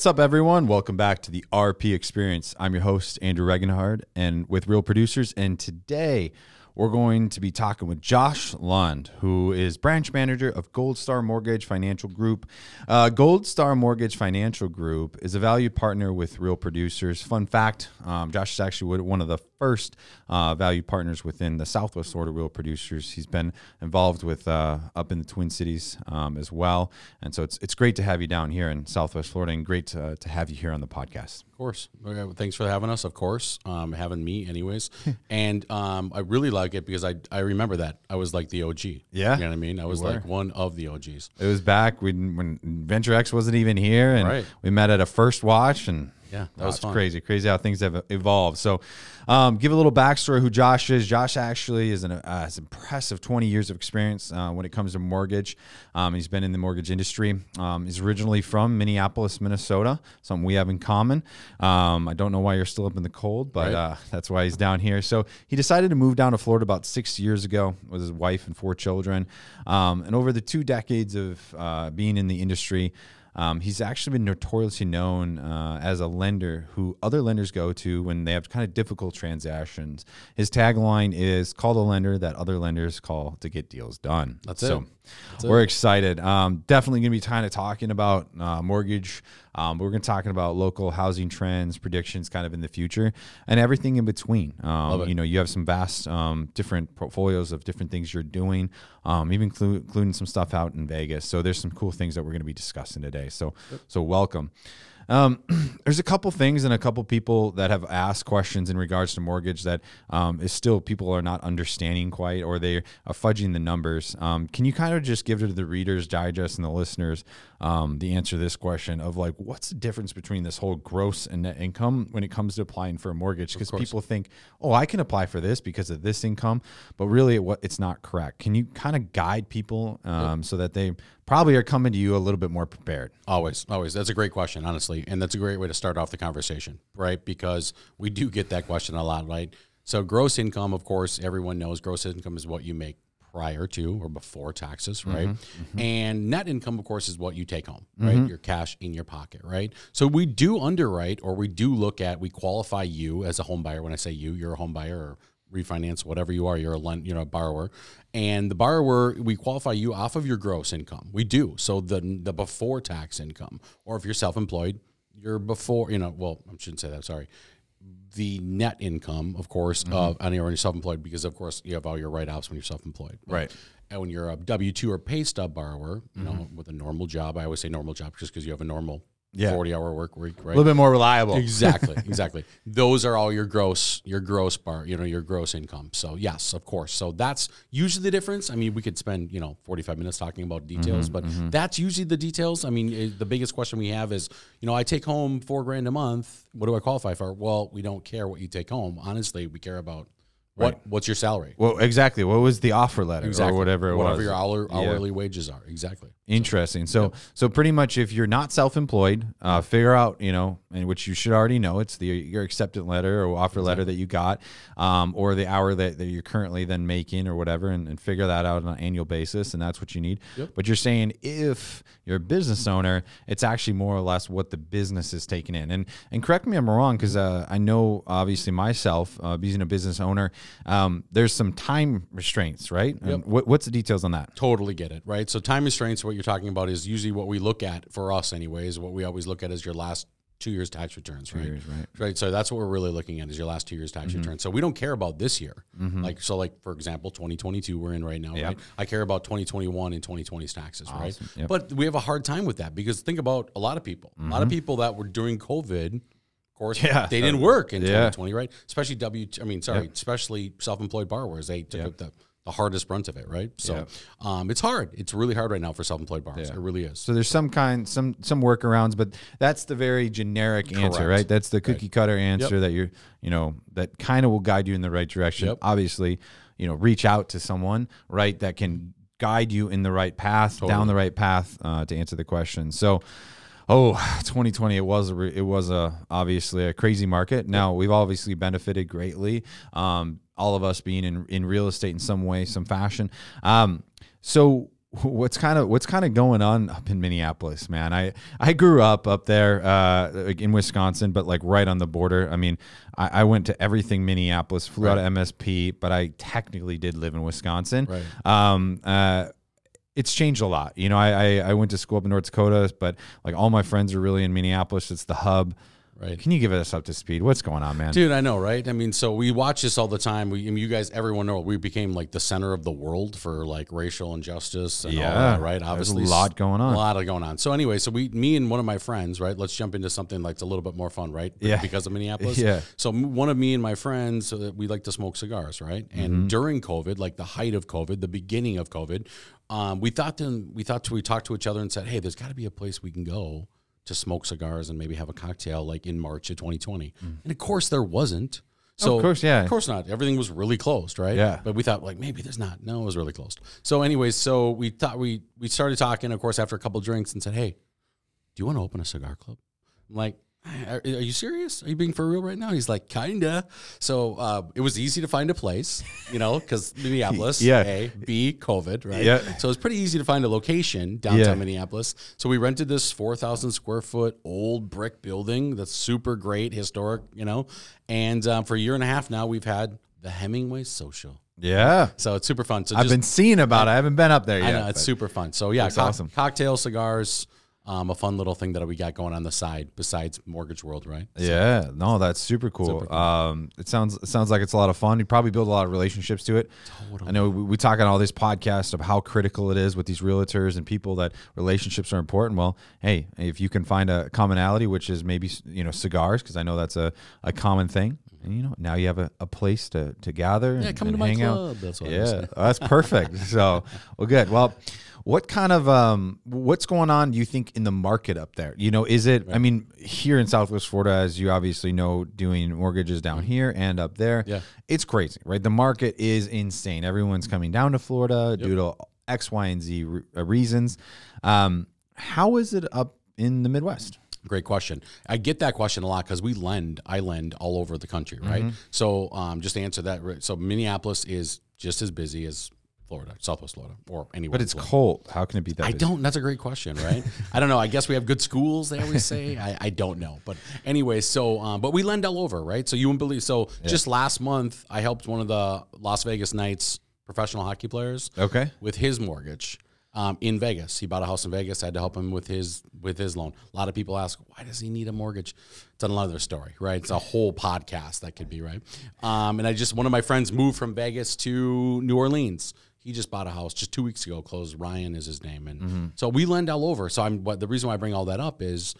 What's up, everyone? Welcome back to the RP Experience. I'm your host, Andrew Regenhard, and with Real Producers. And today, we're going to be talking with Josh Lund, who is branch manager of Gold Star Mortgage Financial Group. Uh, Gold Star Mortgage Financial Group is a valued partner with Real Producers. Fun fact um, Josh is actually one of the first uh, valued partners within the Southwest Florida Real Producers. He's been involved with uh, up in the Twin Cities um, as well. And so it's, it's great to have you down here in Southwest Florida and great to, to have you here on the podcast Of course. Okay, well, thanks for having us. Of course, um, having me, anyways. and um, I really like it because I I remember that I was like the OG. Yeah, you know what I mean. I was like one of the OGs. It was back when when Venture X wasn't even here, and right. we met at a first watch and yeah, that was crazy. Crazy how things have evolved. So, um, give a little backstory who Josh is. Josh actually is an uh, has impressive 20 years of experience uh, when it comes to mortgage. Um, he's been in the mortgage industry. Um, he's originally from Minneapolis, Minnesota, something we have in common. Um, I don't know why you're still up in the cold, but right. uh, that's why he's down here. So he decided to move down to Florida about six years ago with his wife and four children. Um, and over the two decades of uh, being in the industry. Um, he's actually been notoriously known uh, as a lender who other lenders go to when they have kind of difficult transactions. His tagline is "Call the lender that other lenders call to get deals done." That's so, it. That's we're it. excited. Um, definitely going to be kind of talking about uh, mortgage. Um, we're going to talking about local housing trends, predictions, kind of in the future, and everything in between. Um, you know, you have some vast um, different portfolios of different things you're doing, um, even including some stuff out in Vegas. So there's some cool things that we're going to be discussing today. So yep. so welcome. Um, there's a couple things and a couple people that have asked questions in regards to mortgage that um, is still people are not understanding quite or they are fudging the numbers. Um, can you kind of just give to the readers digest and the listeners um, the answer to this question of like what's the difference between this whole gross and net income when it comes to applying for a mortgage? Because people think, oh, I can apply for this because of this income, but really it, it's not correct. Can you kind of guide people um, so that they probably are coming to you a little bit more prepared? Always, always. That's a great question, honestly, and that's a great way to start off the conversation, right? Because we do get that question a lot, right? So gross income, of course, everyone knows gross income is what you make prior to or before taxes, right? Mm-hmm, mm-hmm. And net income, of course, is what you take home, right? Mm-hmm. Your cash in your pocket, right? So we do underwrite or we do look at, we qualify you as a home buyer. When I say you, you're a home buyer or refinance, whatever you are, you're a lend, you know, a borrower. And the borrower, we qualify you off of your gross income. We do. So the the before tax income, or if you're self-employed, you're before, you know, well, I shouldn't say that, sorry the net income, of course, mm-hmm. uh, on your self-employed, because of course you have all your write-offs when you're self-employed. Right. And when you're a W two or pay stub borrower, you mm-hmm. know, with a normal job, I always say normal job just because you have a normal yeah. 40 hour work week, right? A little bit more reliable. Exactly. Exactly. Those are all your gross, your gross bar, you know, your gross income. So yes, of course. So that's usually the difference. I mean, we could spend, you know, 45 minutes talking about details, mm-hmm, but mm-hmm. that's usually the details. I mean, it, the biggest question we have is, you know, I take home four grand a month. What do I qualify for? Well, we don't care what you take home. Honestly, we care about what right. what's your salary? Well, exactly. What was the offer letter exactly. or whatever whatever was. your hour, hourly yeah. wages are? Exactly. Interesting. So, yep. so pretty much, if you're not self-employed, uh, figure out, you know, and which you should already know, it's the your acceptance letter or offer exactly. letter that you got, um, or the hour that, that you're currently then making or whatever, and, and, figure that out on an annual basis, and that's what you need. Yep. But you're saying if you're a business owner, it's actually more or less what the business is taking in. And and correct me if I'm wrong, because uh, I know obviously myself uh, being a business owner, um, there's some time restraints, right? Yep. What, what's the details on that? Totally get it, right? So time restraints, what you're talking about is usually what we look at for us, anyways. What we always look at is your last two years tax returns, right? Years, right? Right. So that's what we're really looking at is your last two years tax mm-hmm. returns. So we don't care about this year. Mm-hmm. Like so, like for example, 2022 we're in right now, yep. right? I care about 2021 and 2020's taxes, awesome. right? Yep. But we have a hard time with that because think about a lot of people, mm-hmm. a lot of mm-hmm. people that were during COVID. Course, yeah. they didn't work in yeah. 2020, right? Especially W. I mean, sorry, yep. especially self-employed borrowers. They took up the the hardest brunt of it, right? So yeah. um, it's hard. It's really hard right now for self-employed borrowers. Yeah. It really is. So there's some kind, some some workarounds, but that's the very generic Correct. answer, right? That's the cookie right. cutter answer yep. that you're, you know, that kind of will guide you in the right direction. Yep. Obviously, you know, reach out to someone, right, that can guide you in the right path, totally. down the right path uh, to answer the question. So. Oh, 2020 it was a it was a obviously a crazy market. Now we've obviously benefited greatly. Um, all of us being in in real estate in some way, some fashion. Um, so what's kind of what's kind of going on up in Minneapolis, man. I I grew up up there uh, in Wisconsin, but like right on the border. I mean, I, I went to everything Minneapolis, flew out of MSP, but I technically did live in Wisconsin. Right. Um, uh, it's changed a lot. You know, I, I I went to school up in North Dakota, but like all my friends are really in Minneapolis. It's the hub. Right. Can you give us up to speed? What's going on, man? Dude, I know, right? I mean, so we watch this all the time. We, I mean, you guys, everyone know we became like the center of the world for like racial injustice and all Yeah. that, right? There's Obviously, a lot going on. A lot of going on. So anyway, so we, me and one of my friends, right? Let's jump into something like a little bit more fun, right? Yeah. Because of Minneapolis. Yeah. So one of me and my friends, uh, we like to smoke cigars, right? And Mm-hmm. during COVID, like the height of COVID, the beginning of COVID, um, we thought then we thought to, we talked to each other and said, hey, there's got to be a place we can go to smoke cigars and maybe have a cocktail like in March of 2020. And of course there wasn't. So Mm. Of course, yeah. Of course not. Everything was really closed, right? Yeah. But we thought like maybe there's not. No, it was really closed. So anyways, so we thought we we started talking, of course, after a couple drinks and said, Hey, do you want to open a cigar club? I'm like, are, are you serious? Are you being for real right now? He's like, kinda. So uh, it was easy to find a place, you know, because Minneapolis, Yeah. A, B, COVID, right? Yeah. So it was pretty easy to find a location downtown Yeah. Minneapolis. So we rented this 4,000 square foot old brick building that's super great, historic, you know. And um, for a year and a half now, we've had the Hemingway Social. Yeah. So it's super fun. So I've just, been seeing about it. I haven't been up there yet. I know it's super fun. So yeah, cock- awesome. cocktail, cigars, um, a fun little thing that we got going on the side besides Mortgage World, right? Yeah, no, that's super cool. Super cool. Um, it sounds it sounds like it's a lot of fun. You probably build a lot of relationships to it. I know we, we talk on all these podcasts of how critical it is with these realtors and people that relationships are important. Well, hey, if you can find a commonality, which is maybe you know cigars, because I know that's a, a common thing. And you know now you have a, a place to, to gather Yeah, and, come and to my club. out. That's yeah, that's perfect. so well, good. Well, what kind of um, what's going on? Do you think in the market up there? You know, is it? I mean, here in Southwest Florida, as you obviously know, doing mortgages down here and up there, Mm-hmm. Yeah. it's crazy, right? The market is insane. Everyone's coming down to Florida due to X, Y, and Z re- uh, reasons. Um, how is it up in the Midwest? Great question. I get that question a lot because we lend, I lend all over the country, right? Mm-hmm. So um, just to answer that, so Minneapolis is just as busy as Florida, Southwest Florida, or anywhere. But it's cold. How can it be that? I busy? don't. That's a great question, right? I don't know. I guess we have good schools. They always say. I, I don't know, but anyway. So, um, but we lend all over, right? So you wouldn't believe. So just last month, I helped one of the Las Vegas Knights professional hockey players Okay. with his mortgage um, in Vegas. He bought a house in Vegas. I had to help him with his with his loan. A lot of people ask, why does he need a mortgage? It's another story, right? It's a whole podcast that could be right. Um, and I just one of my friends moved from Vegas to New Orleans. He just bought a house just two weeks ago. Closed. Ryan is his name, and mm-hmm. so we lend all over. So I'm. What the reason why I bring all that up is.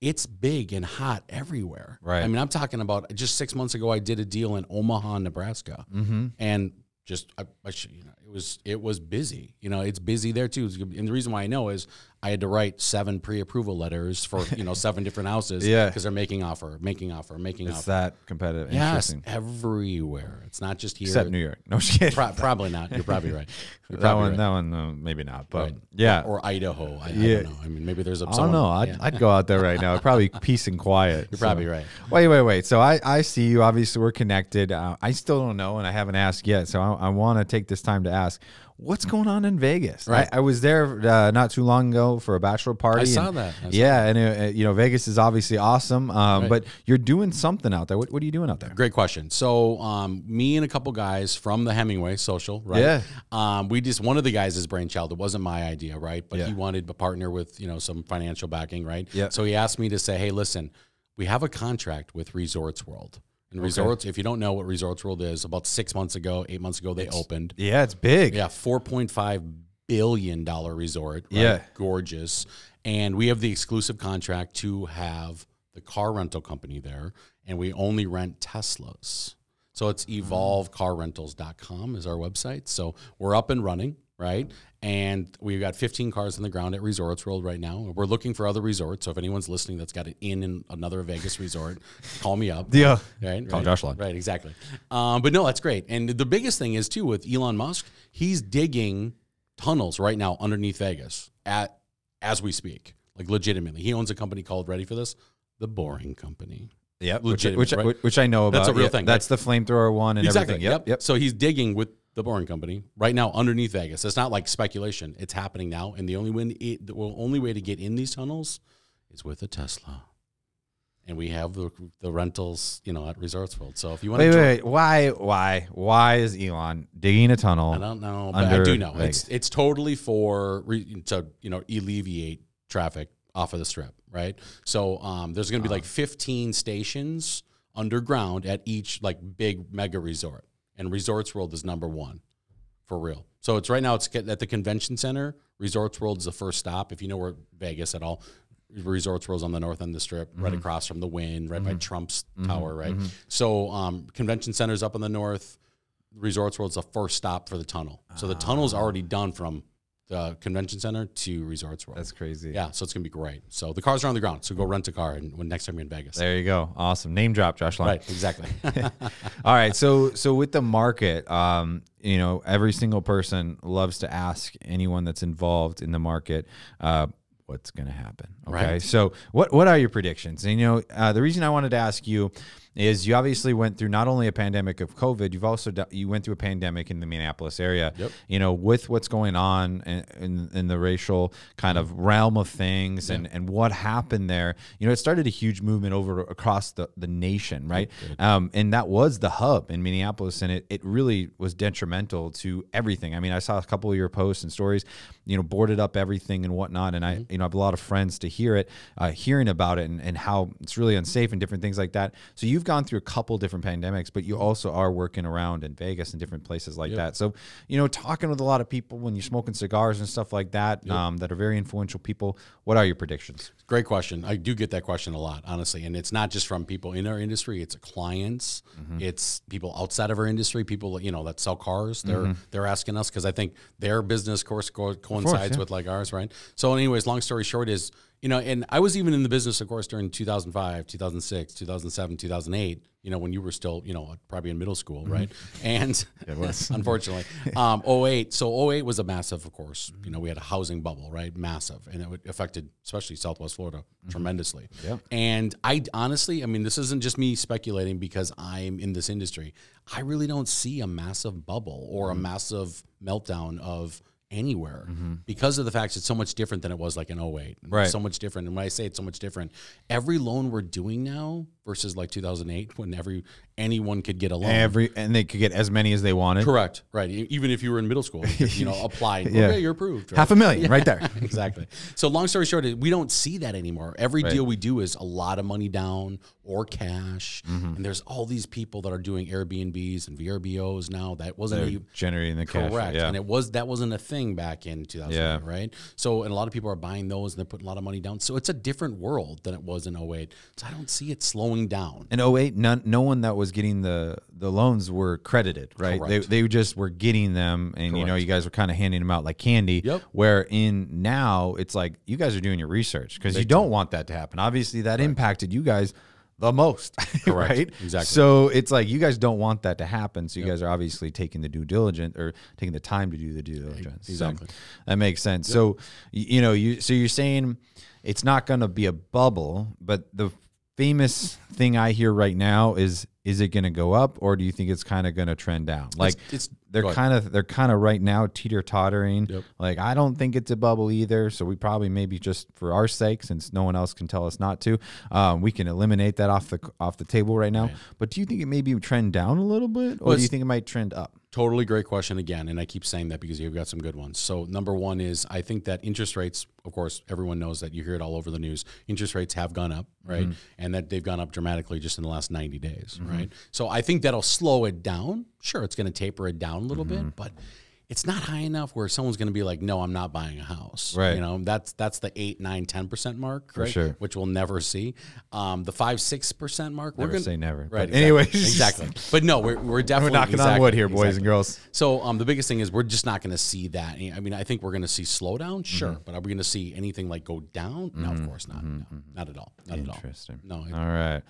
It's big and hot everywhere. Right. I mean, I'm talking about just six months ago. I did a deal in Omaha, Nebraska, mm-hmm. and just I, I should, you know, it was it was busy. You know, it's busy there too. And the reason why I know is I had to write seven pre-approval letters for you know seven different houses. Yeah. because they're making offer, making offer, making It's offer. that competitive. Yes, everywhere. It's not just here. Except New York. No shit. Pro- probably not. You're probably right. You're that probably one. right. That one. No, maybe not. But Right. yeah. Or Idaho. I, I don't know. I mean, maybe there's a. I don't know. I'd, I'd go out there right now. Probably peace and quiet. You're probably right. Wait, wait, wait. So I, I see you. Obviously, we're connected. Uh, I still don't know, and I haven't asked yet. So I, I want to take this time to ask, what's going on in Vegas? Right. I, I was there uh, not too long ago for a bachelor party. I saw and- that. I saw yeah, and uh, you know, Vegas is obviously awesome. Um, Right. but you're doing something out there. What, what are you doing out there? Great question. So, um, me and a couple guys from the Hemingway Social, right? Yeah. Um, we just one of the guys' is brainchild. It wasn't my idea, right? But Yeah. he wanted to partner with you know some financial backing, right? Yeah. So he asked me to say, hey, listen, we have a contract with Resorts World. And Resorts, if you don't know what Resorts World is, about six months ago, eight months ago, they opened. Yeah, it's big. Yeah, four point five billion dollar resort. right? Yeah. gorgeous. And we have the exclusive contract to have the car rental company there, and we only rent Teslas. So it's mm. evolvecarrentals.com is our website. So we're up and running, right? And we've got 15 cars on the ground at Resorts World right now. We're looking for other resorts. So if anyone's listening that's got an in in another Vegas resort, call me up. Yeah. Right, Call right, Josh. Right, exactly. Um, but no, that's great. And the biggest thing is too with Elon Musk, he's digging tunnels right now underneath Vegas at as we speak, like legitimately. He owns a company called Ready for this, the Boring Company. Yep. Which, which, right? which I know about. That's a real Yeah, thing, That's the flamethrower one and exactly. everything. Yep. Yep. So he's digging with the Boring Company, right now underneath Vegas. It's not like speculation; it's happening now. And the only way, the only way to get in these tunnels is with a Tesla. And we have the, the rentals, you know, at Resorts World. So if you want wait, to, wait, wait, why, why, why is Elon digging a tunnel? I don't know, but I do know Vegas. it's it's totally for to you know alleviate traffic off of the strip, right? So um, there's going to be like 15 stations underground at each like big mega resort, and Resorts World is number one for real. So it's right now it's at the convention center. Resorts World is the first stop. If you know where Vegas at all, Resorts World's on the north end of the strip, mm-hmm. right across from the Wynn, right mm-hmm. by Trump's mm-hmm. tower, right? Mm-hmm. So um, convention center's up in the north. Resorts World's the first stop for the tunnel. So the tunnel's ah. already done from the convention center to Resorts World. That's crazy. Yeah, so it's gonna be great. So the cars are on the ground. So go rent a car and when next time you're in Vegas. There you go. Awesome. Name drop, Josh Lund. Right, exactly. All right. So so with the market, um, you know, every single person loves to ask anyone that's involved in the market, uh, what's going to happen. Okay. Right. So what what are your predictions? And you know, uh, the reason I wanted to ask you is you obviously went through not only a pandemic of COVID, you've also you went through a pandemic in the Minneapolis area. Yep. You know, with what's going on in, in, in the racial kind of realm of things and, and what happened there, you know, it started a huge movement over across the, the nation, right? Um, and that was the hub in Minneapolis, and it, it really was detrimental to everything. I mean, I saw a couple of your posts and stories, you know, boarded up everything and whatnot. And mm-hmm. I, you know, I have a lot of friends to hear it, uh, hearing about it and, and how it's really unsafe and different things like that. So you've gone through a couple different pandemics, but you mm-hmm. also are working around in Vegas and different places like yep. that. So, you know, talking with a lot of people when you're smoking cigars and stuff like that, yep. um, that are very influential people, what are your predictions? Great question. I do get that question a lot, honestly. And it's not just from people in our industry, it's clients, mm-hmm. it's people outside of our industry, people, that you know, that sell cars. They're, mm-hmm. they're asking us because I think their business course coincides course, yeah. with like ours, right? So, anyways, long story short is, you know, and I was even in the business, of course, during 2005, 2006, 2007, 2008, you know, when you were still, you know, probably in middle school, mm-hmm. right? And it was, unfortunately, um, 08. So 08 was a massive, of course, you know, we had a housing bubble, right? Massive. And it affected, especially Southwest Florida, mm-hmm. tremendously. Yeah. And I honestly, I mean, this isn't just me speculating because I'm in this industry. I really don't see a massive bubble or mm-hmm. a massive meltdown of anywhere mm-hmm. because of the fact it's so much different than it was like in 08. Right. So much different. And when I say it's so much different, every loan we're doing now versus like 2008 when every anyone could get a loan. Every and they could get as many as they wanted. Correct. Right. Even if you were in middle school, you, know, apply. yeah. Okay, you're approved. Right? Half a million yeah. right there. exactly. So long story short, we don't see that anymore. Every right. deal we do is a lot of money down or cash. Mm-hmm. And there's all these people that are doing Airbnbs and VRBOs now. That wasn't a, generating the correct. cash. Correct. Yeah. And it was that wasn't a thing back in 2008, yeah. right? So and a lot of people are buying those and they're putting a lot of money down. So it's a different world than it was in 08. So I don't see it slowing down. In 08, none, no one that was getting the the loans were credited, right? They, they just were getting them, and Correct. you know, you guys were kind of handing them out like candy. Yep. Where in now, it's like you guys are doing your research because you don't want that to happen. Obviously, that impacted you guys the most, Correct. right? Exactly. So it's like you guys don't want that to happen. So you yep. guys are obviously taking the due diligence or taking the time to do the due diligence. Exactly. So that makes sense. Yep. So you know, you so you're saying it's not going to be a bubble, but the famous thing I hear right now is is it going to go up or do you think it's kind of going to trend down? Like it's, it's they're kind of they're kind of right now teeter tottering. Yep. Like I don't think it's a bubble either. So we probably maybe just for our sake, since no one else can tell us not to, um, we can eliminate that off the off the table right now. Right. But do you think it maybe trend down a little bit, or well, do you think it might trend up? Totally great question again, and I keep saying that because you've got some good ones. So number one is I think that interest rates, of course, everyone knows that you hear it all over the news. Interest rates have gone up, right, mm-hmm. and that they've gone up dramatically just in the last ninety days, mm-hmm. right. So I think that'll slow it down. Sure, it's going to taper it down a little mm-hmm. bit, but it's not high enough where someone's going to be like, no, I'm not buying a house. Right. You know, that's that's the eight, nine, ten percent mark, For sure. Which we'll never see. Um, the five, six percent mark. Never we're gonna say never. Right. But anyways, exactly. But no, we're, we're definitely we're knocking exactly, on wood here, boys exactly. and girls. So um, the biggest thing is we're just not going to see that. I mean, I think we're going to see slowdown, sure, mm-hmm. but are we going to see anything like go down? No, mm-hmm. of course not. Mm-hmm. No, not at all. Not Interesting. at all. No. All right.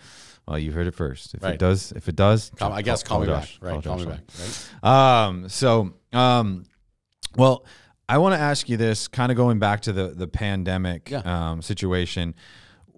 Well, you heard it first. If right. it does, if it does, call, I guess call, call me Josh. back. Right. Call, call me back. Right. Um. So. Um. Well, I want to ask you this, kind of going back to the the pandemic yeah. um, situation.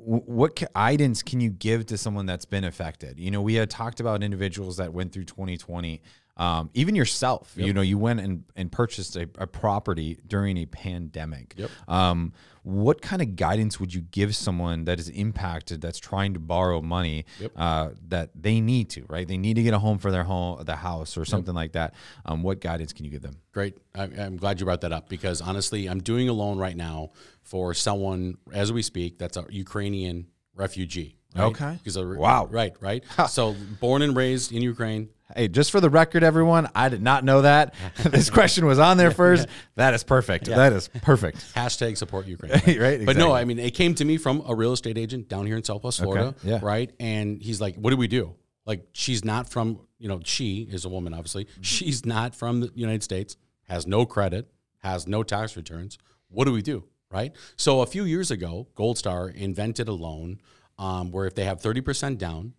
what guidance can you give to someone that's been affected? You know, we had talked about individuals that went through 2020 um, even yourself. You know, you went and, and purchased a, a property during a pandemic. Yep. Um, what kind of guidance would you give someone that is impacted, that's trying to borrow money, Yep. uh, that they need to, right? They need to get a home for their home, the house, or something like that. Um, what guidance can you give them? Great. I, I'm glad you brought that up because honestly, I'm doing a loan right now for someone as we speak that's a Ukrainian refugee. right? Okay. Because Wow. Right. Right. so born and raised in Ukraine. Hey, just for the record, everyone, I did not know that. this question was on there first. That is perfect. That is perfect. Hashtag support Ukraine. Right, But no. I mean, it came to me from a real estate agent down here in Southwest Florida. yeah. Right. And he's like, what do we do? Like, she's not from, you know, she is a woman, obviously. Mm-hmm. She's not from the United States, has no credit, has no tax returns. What do we do? Right. So a few years ago, Gold Star invented a loan um, where if they have 30% down,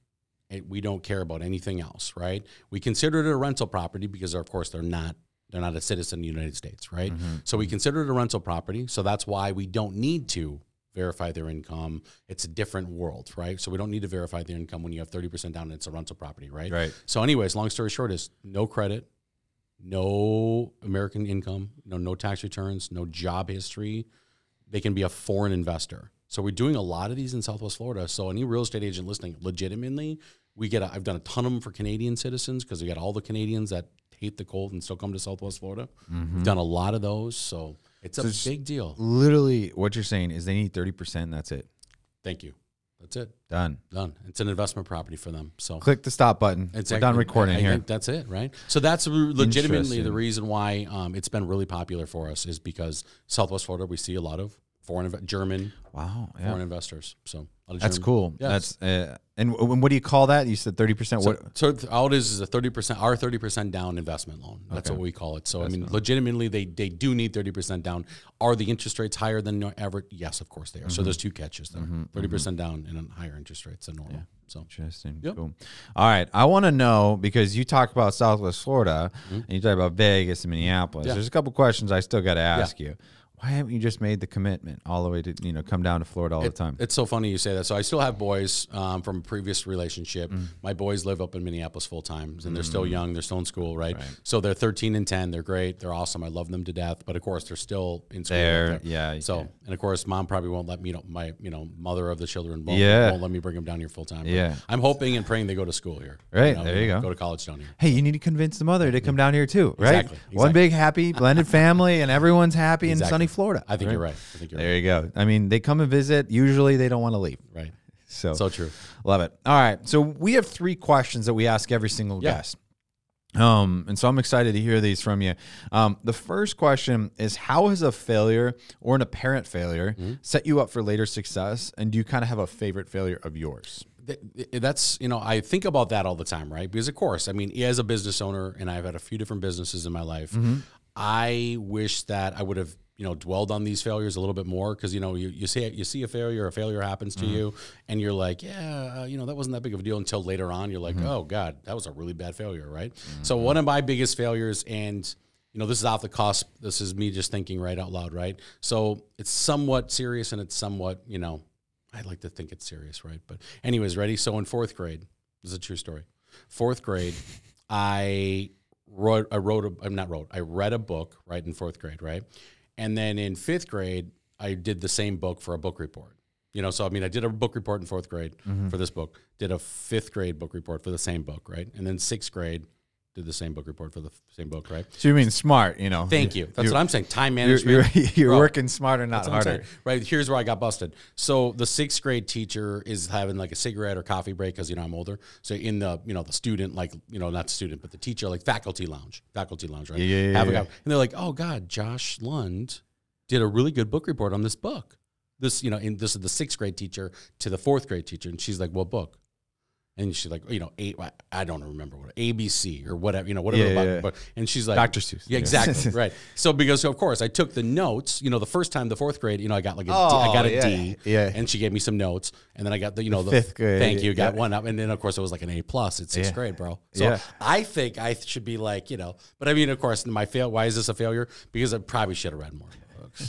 and we don't care about anything else, right? We consider it a rental property because, of course, they're not they're not a citizen of the United States, right? Mm-hmm. So we consider it a rental property. So that's why we don't need to verify their income. It's a different world, right? So we don't need to verify their income when you have thirty percent down and it's a rental property, right? Right. So, anyways, long story short is no credit, no American income, no no tax returns, no job history. They can be a foreign investor. So we're doing a lot of these in Southwest Florida. So any real estate agent listening, legitimately, we get. A, I've done a ton of them for Canadian citizens because we got all the Canadians that hate the cold and still come to Southwest Florida. We've done a lot of those, so it's a it's- big deal. Literally, what you're saying is they need 30%. That's it. Thank you. That's it. Done. Done. It's an investment property for them. So Click the stop button. It's done recording I here. that's it, right? So that's legitimately the reason why um, it's been really popular for us is because Southwest Florida we see a lot of foreign German Wow. Yeah. foreign investors. So a lot of That's German- cool. Yes. That's uh, and w- what do you call that? You said 30%. So, what? so all it is is a thirty percent, our thirty percent down investment loan. That's what we call it. So I mean, legitimately, they they do need thirty percent down. Are the interest rates higher than average? Yes, of course they are. Mm-hmm. So there's two catches there: 30 percent down and higher interest rates than normal. So Interesting. Yep. Cool. All right. I want to know because you talk about Southwest Florida and you talk about Vegas and Minneapolis. Mm-hmm. Yeah. There's a couple questions I still got to ask you. Why haven't you just made the commitment all the way to you know come down to Florida all the time? It's so funny you say that. So I still have boys um, from a previous relationship. Mm. My boys live up in Minneapolis full time, and they're still young. They're still in school, right? So they're 13 and 10. They're great. They're awesome. I love them to death. But of course, they're still in school. There, yeah, So and of course, mom probably won't let me. You know, my you know mother of the children won't, Yeah. won't let me bring them down here full time. Yeah. I'm hoping and praying they go to school here. Right, there you go. Go to college down here. hey, you need to convince the mother to come down here too, right? Exactly, One big happy blended family, and everyone's happy Exactly. sunny Florida. I think you're right. I think you're There you go. I mean, they come and visit. Usually, they don't want to leave. right. Right. So, So true. love it. All right. So we have three questions that we ask every single Yeah. guest. Um, and so I'm excited to hear these from you. Um, the first question is how has a failure or an apparent failure Mm-hmm. set you up for later success? And do you kind of have a favorite failure of yours? Th- th- that's you know I think about that all the time, right? Because of course, I mean, as a business owner, and I've had a few different businesses in my life, I wish that I would have you know dwelled on these failures a little bit more because you know you, you see you see a failure, a failure happens to mm-hmm. you, and you're like, yeah, uh, you know that wasn't that big of a deal until later on. You're like, mm-hmm. oh god, that was a really bad failure, right? So mm-hmm. one of my biggest failures, and you know this is off the cusp. This is me just thinking right out loud, right? So it's somewhat serious and it's somewhat you know I like to think it's serious, right? But anyways, ready? So in fourth grade, this is a true story. Fourth grade, I wrote, I wrote, a, I'm not wrote, I read a book, right, in fourth grade, right? And then in fifth grade, I did the same book for a book report. You know, so I mean, I did a book report in fourth grade mm-hmm. for this book, did a fifth grade book report for the same book, right? And then sixth grade, did the same book report for the f- same book, right? So you mean smart, you know? Thank you. That's You're- what I'm saying. Time You're, management. you're, you're Bro, working smarter, not that's what I'm harder. saying. Right. Here's where I got busted. So the sixth grade teacher is having like a cigarette or coffee break because you know I'm older. So in the you know the student like you know not student but the teacher like faculty lounge, faculty lounge, right? Yeah, yeah, yeah, a- yeah. and they're like, oh God, Josh Lund did a really good book report on this book. This you know, and this is the sixth grade teacher to the fourth grade teacher, and she's like, what book? And she's like, you know, eight. I don't remember what ABC or whatever, you know, whatever. Yeah, the book- yeah. But and she's like, Dr. Seuss. Yeah, exactly. right. So because of course I took the notes. You know, the first time the fourth grade, you know, I got like a D- Oh, I got a oh, D, yeah, yeah. and she gave me some notes, and then I got the you know the fifth grade, Thank you. Got one up, and then of course it was like an A plus. It's sixth grade, bro. So Yeah. I think I should be like you know, but I mean, of course, my fail. Why is this a failure? Because I probably should have read more.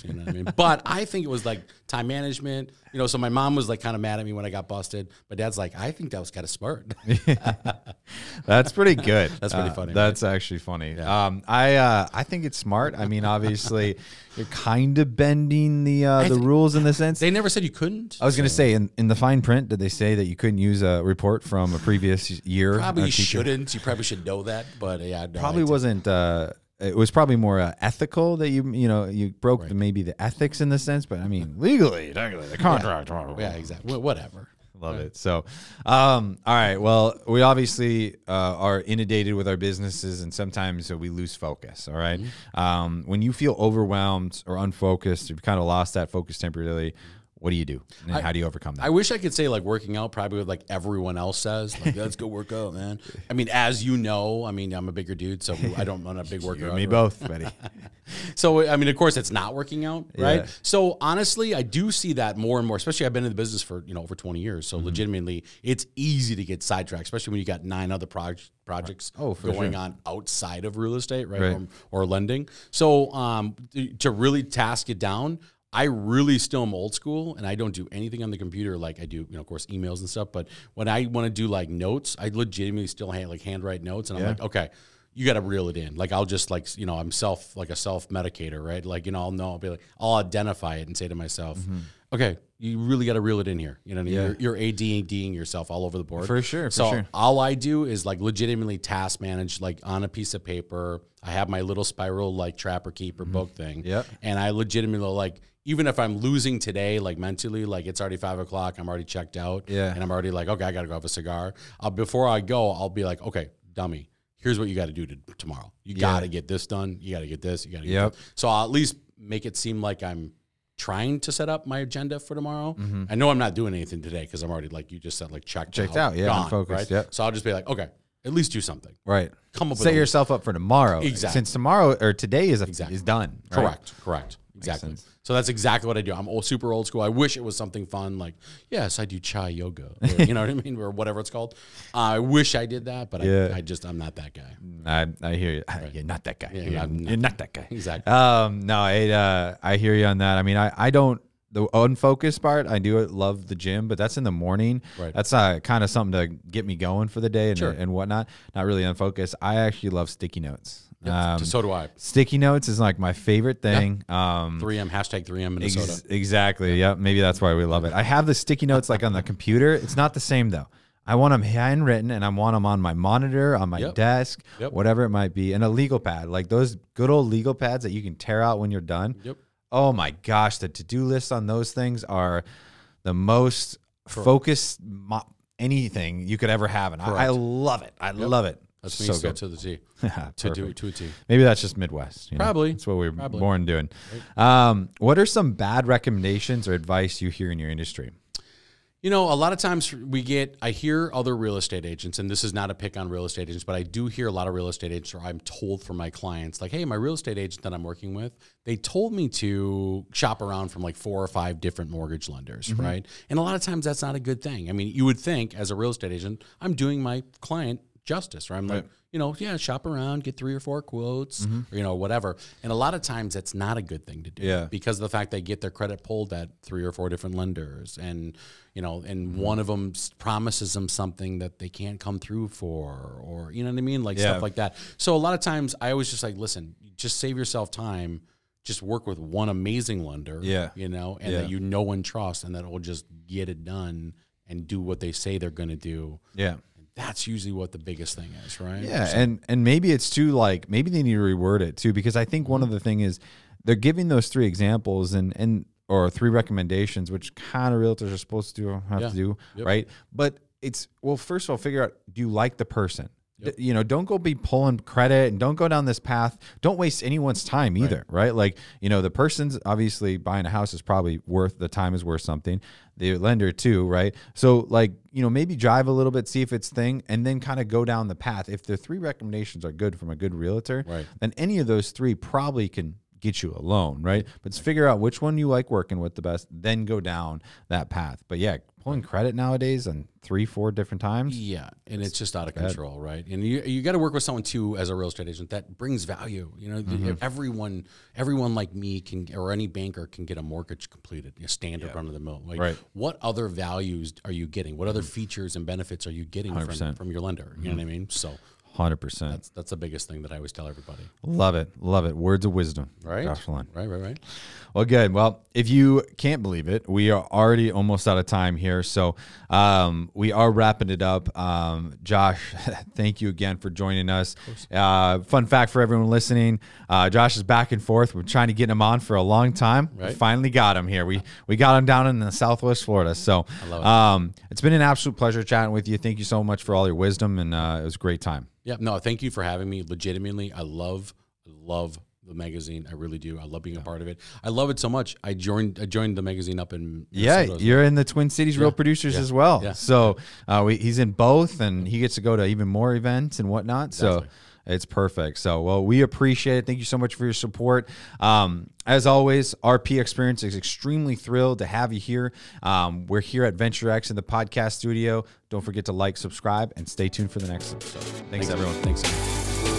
You know what I mean? But I think it was like time management. You know, so my mom was like kind of mad at me when I got busted. My dad's like, I think that was kind of smart. that's pretty good. that's pretty Uh, funny. that's actually funny. Um, I uh, I think it's smart. I mean, obviously, you're kind of bending the uh, the thi- rules in the sense. they never said you couldn't. I was going to say in, in the fine print, did they say that you couldn't use a report from a previous year? Probably you shouldn't. You probably should know that. But yeah, no, Probably wasn't. Uh, it was probably more uh, ethical that you you know you broke the, maybe the ethics in the sense, but I mean legally, technically, the contract. Yeah, exactly. Wh- Whatever. Love it. So, um, all right. Well, we obviously uh, are inundated with our businesses, and sometimes uh, we lose focus. All right? Um, when you feel overwhelmed or unfocused, you've kind of lost that focus temporarily. What do you do, and how do you overcome that? I wish I could say like working out probably what like everyone else says. Like, let's go work out, man. I mean, as you know, I mean, I'm a bigger dude, so I don't run a big and me both, buddy. So I mean, of course, it's not working out, right? Yeah. So honestly, I do see that more and more. Especially, I've been in the business for you know over twenty years, Mm-hmm. so legitimately, it's easy to get sidetracked, especially when you got nine other proj- projects Oh, going sure. on outside of real estate, right, Right. Or, or lending. So um, to really task it down. I really still am old school and I don't do anything on the computer like I do, you know, of course, emails and stuff. But when I want to do like notes, I legitimately still hand like handwrite notes and I'm Yeah. like, okay, you got to reel it in. Like I'll just like you know I'm self like a self medicator, right? Like you know I'll know I'll be like I'll identify it and say to myself, okay, you really got to reel it in here. You know, what I mean? Mm-hmm. Yeah. you're, you're ADDing yourself all over the board For sure, for so sure. all I do is like legitimately task manage like on a piece of paper. I have my little spiral like trapper keeper book thing. Mm-hmm. And I legitimately like. Even if I'm losing today, like mentally, like it's already five o'clock, I'm already checked out, Yeah. and I'm already like, okay, I gotta go have a cigar. Uh, before I go, I'll be like, okay, dummy, here's what you got to do to tomorrow. You Yeah. got to get this done. You got to get this. You got to Yep. that. So I'll at least make it seem like I'm trying to set up my agenda for tomorrow. I know I'm not doing anything today because I'm already like you just said like checked Mm-hmm. Checked out, yeah, gone, unfocused, right? yep. So I'll just be like, okay, at least do something. Right. Come up with Set a- yourself up for tomorrow. Exactly. Since tomorrow or today is a, Exactly. is done. right? Correct. Correct. Exactly. sense. So that's exactly what I do. I'm old, super old school. I wish it was something fun, like yes, I do chai yoga, or, you know what I mean, or whatever it's called. I wish I did that, but Yeah. I, I just I'm not that guy. I, I hear you. You're not that guy. You're, not, you're not that guy. Exactly. Um, no, I uh, I hear you on that. I mean, I, I don't the unfocused part. I do love the gym, but that's in the morning. Right. That's uh, kind of something to get me going for the day and, Sure. and whatnot. Not really unfocused. I actually love sticky notes. Um, so do I. sticky notes is like my favorite thing. Um, 3M hashtag 3M Minnesota. Ex- exactly. Yep. Maybe that's why we love it. I have the sticky notes like on the computer. It's not the same though. I want them handwritten and I want them on my monitor, on my Yep. desk, whatever it might be, and a legal pad, like those good old legal pads that you can tear out when you're done. Yep. Oh my gosh, the to do lists on those things are the most focused mo- anything you could ever have, and I, I love it. I love it. That's so good. to the T. to do to a T. Maybe that's just Midwest. you know? Probably. That's what we were Probably. born doing. Um, what are some bad recommendations or advice you hear in your industry? You know, a lot of times we get, I hear other real estate agents, and this is not a pick on real estate agents, but I do hear a lot of real estate agents, or I'm told from my clients, like, hey, my real estate agent that I'm working with, they told me to shop around from like four or five different mortgage lenders, Mm-hmm. right? And a lot of times that's not a good thing. I mean, you would think as a real estate agent, I'm doing my client justice, or I'm like, you know, yeah, shop around, get three or four quotes, or, you know, whatever. And a lot of times that's not a good thing to do Mm-hmm. Yeah. because of the fact they get their credit pulled at three or four different lenders and you know and Mm-hmm. one of them promises them something that they can't come through for or you know what i mean like Yeah. stuff like that so a lot of times i always just like listen just save yourself time just work with one amazing lender Yeah. you know and Yeah. that you know and trust and that will just get it done and do what they say they're going to do Yeah. That's usually what the biggest thing is right Yeah, and and maybe it's too like maybe they need to reword it too because I think one mm-hmm. of the thing is they're giving those three examples and and or three recommendations, which kind of realtors are supposed to have Yeah. to do, Yep. right? But it's well, first of all, figure out do you like the person. D- You know, don't go be pulling credit and don't go down this path. Don't waste anyone's time either, right? Like, you know, the person's obviously buying a house is probably worth the time is worth something. The lender too, right? So, like, you know, maybe drive a little bit, see if it's thing, and then kind of go down the path. If the three recommendations are good from a good realtor, Right. then any of those three probably can get you a loan, right? But figure out which one you like working with the best, then go down that path. But yeah, pulling credit nowadays on three, four different times. Yeah, and it's just out of control, right? And you you got to work with someone too as a real estate agent that brings value. You know, mm-hmm. everyone everyone like me can or any banker can get a mortgage completed, a standard run of the mill. Like, right. what other values are you getting? What other mm-hmm. features and benefits are you getting from, from your lender? You mm-hmm. know what I mean? So Hundred percent. That's that's the biggest thing that I always tell everybody. Love it, love it. Words of wisdom, right? Josh Right, right, right. Well, good. Well, if you can't believe it, we are already almost out of time here, so um, we are wrapping it up. Um, Josh, thank you again for joining us. Uh, fun fact for everyone listening: uh, Josh is back and forth. We're trying to get him on for a long time. Right. We finally got him here. We we got him down in the Southwest Florida. So it. Um, it's been an absolute pleasure chatting with you. Thank you so much for all your wisdom, and uh, it was a great time. Yeah, no, thank you for having me. Legitimately, I love, love the magazine. I really do. I love being yeah. a part of it. I love it so much. I joined. I joined the magazine up in. Minnesota yeah, you're in the Twin Cities yeah. Real Producers yeah. as well. Yeah. So uh, we, he's in both, and he gets to go to even more events and whatnot. So. It's perfect. So, well, we appreciate it. Thank you so much for your support. Um, as always, RP Experience is extremely thrilled to have you here. Um, we're here at Venture X in the podcast studio. Don't forget to like, subscribe, and stay tuned for the next episode. Thanks, Thanks everyone. Thanks.